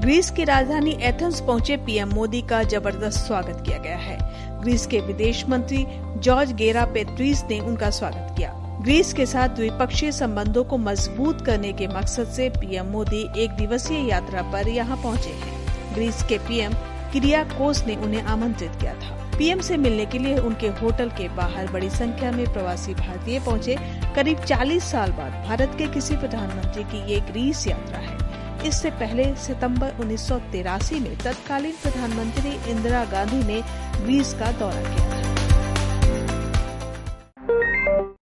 Greece की राजधानी Athens पहुँचे पीएम मोदी का ज़बरदस्त स्वागत किया गया है। ग्रीस के विदेश मंत्री जॉर्ज गेरा पेट्रीस ने उनका स्वागत किया। ग्रीस के साथ द्विपक्षीय संबंधों को मज़बूत करने के मकसद से पीएम मोदी एक दिवसीय यात्रा पर यहाँ पहुँचे हैं। ग्रीस के पीएम क्रिया कोस ने उन्हें आमंत्रित किया था। पीएम से मिलने के लिए उनके होटल के बाहर बड़ी संख्या में प्रवासी भारतीय पहुँचे। करीब 40 साल बाद भारत के किसी प्रधानमंत्री की ये ग्रीस यात्रा है। इससे पहले सितंबर उन्नीस सौ तिरासी में तत्कालीन प्रधानमंत्री इंदिरा गांधी ने ग्रीस का दौरा किया था।